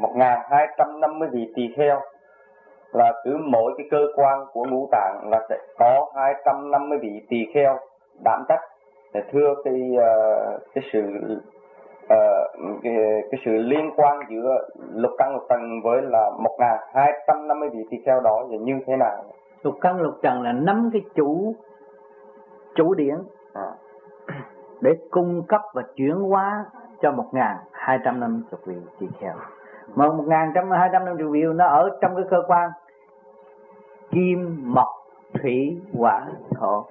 1250 vị tỳ kheo là cứ mỗi cái cơ quan của ngũ tạng là sẽ có 250 vị tỳ kheo đảm trách. Để thưa cái uh, cái sự uh, cái, cái sự liên quan giữa lục căn lục trần với là 1250 vị tỳ kheo đó là như thế nào? Lục căn lục trần là năm cái chủ chủ điển. À. để cung cấp và chuyển hóa cho một ngàn hai trăm năm chục vị tỳ kheo mà một ngàn trăm hai trăm năm triệu vị nó ở trong cái cơ quan kim mộc thủy hỏa thổ.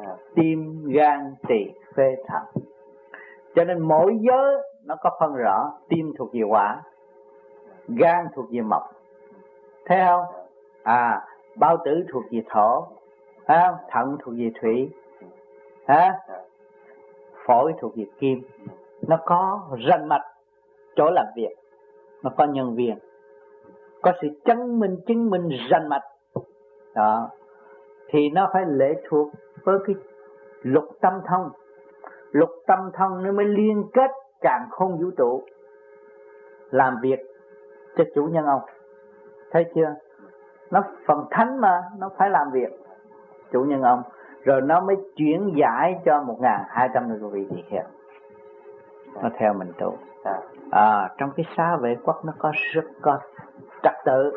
À, tim gan tỳ phế thận cho nên mỗi giới nó có phân rõ tim thuộc về hỏa gan thuộc về mộc. Thấy không? À bao tử thuộc về thổ. À, thận thuộc về thủy. À, phổi thuộc về kim. Nó có ranh mạch chỗ làm việc nó có nhân viên. Có sự chứng minh chứng minh danh mạch. Đó. Thì nó phải lệ thuộc với cái lục tâm thông. Lục tâm thông nó mới liên kết càng không vũ trụ. Làm việc cho chủ nhân ông. Thấy chưa? Nó phần thánh mà, nó phải làm việc chủ nhân ông. Rồi nó mới chuyển giải cho một ngàn hai trăm người vị tỳ kheo nó theo mình tu à, trong cái xá vệ quốc nó có rất có trật tự.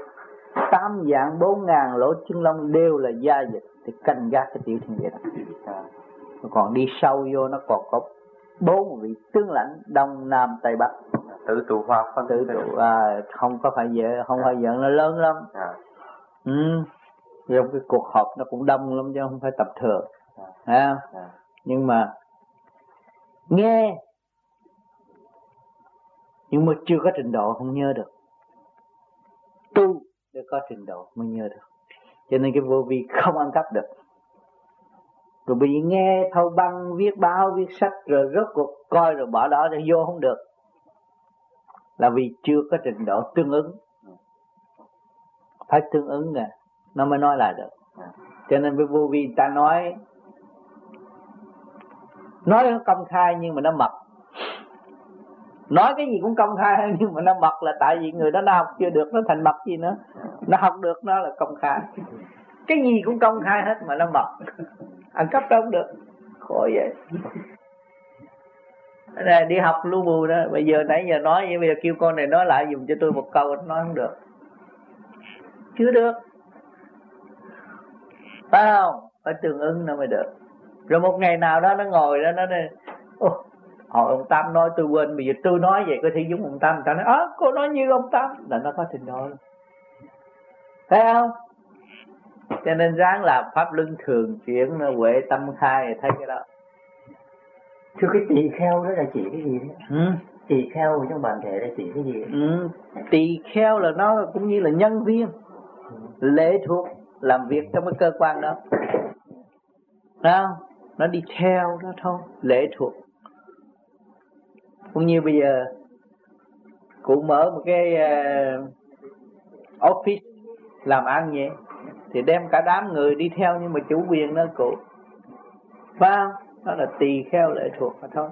Tám dạng bốn ngàn lỗ chân lông đều là gia dịch. Thì canh gác cái tiểu thiên địa đó. Còn đi sâu vô nó còn có bốn vị tướng lãnh đông nam tây bắc. Tự tụ hoa phân. Tự tụ à, không có phải vậy không phải giận nó lớn lắm. À. ừ. Trong cái cuộc họp nó cũng đông lắm chứ không phải tập thường à. à. nhưng mà nghe nhưng mà chưa có trình độ không nhớ được. Tu để có trình độ mới nhớ được. Cho nên cái vô vi không ăn cắp được. Rồi bị nghe thâu băng, viết báo, viết sách, rồi rốt cuộc coi rồi bỏ đó rồi vô không được. Là vì chưa có trình độ tương ứng. Phải tương ứng nè, nó mới nói lại được. Cho nên với vô vi ta nói nói nó công khai nhưng mà nó mật nói cái gì cũng công khai, nhưng mà nó mật là tại vì người đó nó học chưa được, nó thành mật gì nữa. Nó học được, nó là công khai. Cái gì cũng công khai hết mà nó mật ăn cắp đâu được. Khổ vậy. Này, đi học lu bù đó. Bây giờ nãy giờ nói vậy bây giờ kêu con này nói lại dùng cho tôi một câu nói không được. Chưa được. Phải không? Phải tương ứng nó mới được. Rồi một ngày nào đó nó ngồi đó, nó đây ô hồi ông Tam nói tôi quên bây giờ tôi nói vậy có thể giống ông Tam. Người ta nói ớ cô nói như ông Tam. Là nó có trình độ thấy không? Cho nên ráng làm pháp luân thường chuyển nó huệ tâm khai thấy cái đó. Thưa cái tỳ kheo đó là chỉ cái gì đấy ừ. tỳ kheo trong bản thể là chỉ cái gì ừ. tỳ kheo là nó cũng như là nhân viên ừ. lệ thuộc làm việc trong cái cơ quan đó. Không? Nó đi theo đó thôi lệ thuộc cũng như bây giờ cụ mở một cái uh, office làm ăn vậy thì đem cả đám người đi theo nhưng mà chủ quyền nó cụ. Phải không? Đó là tỳ kheo lệ thuộc mà thôi.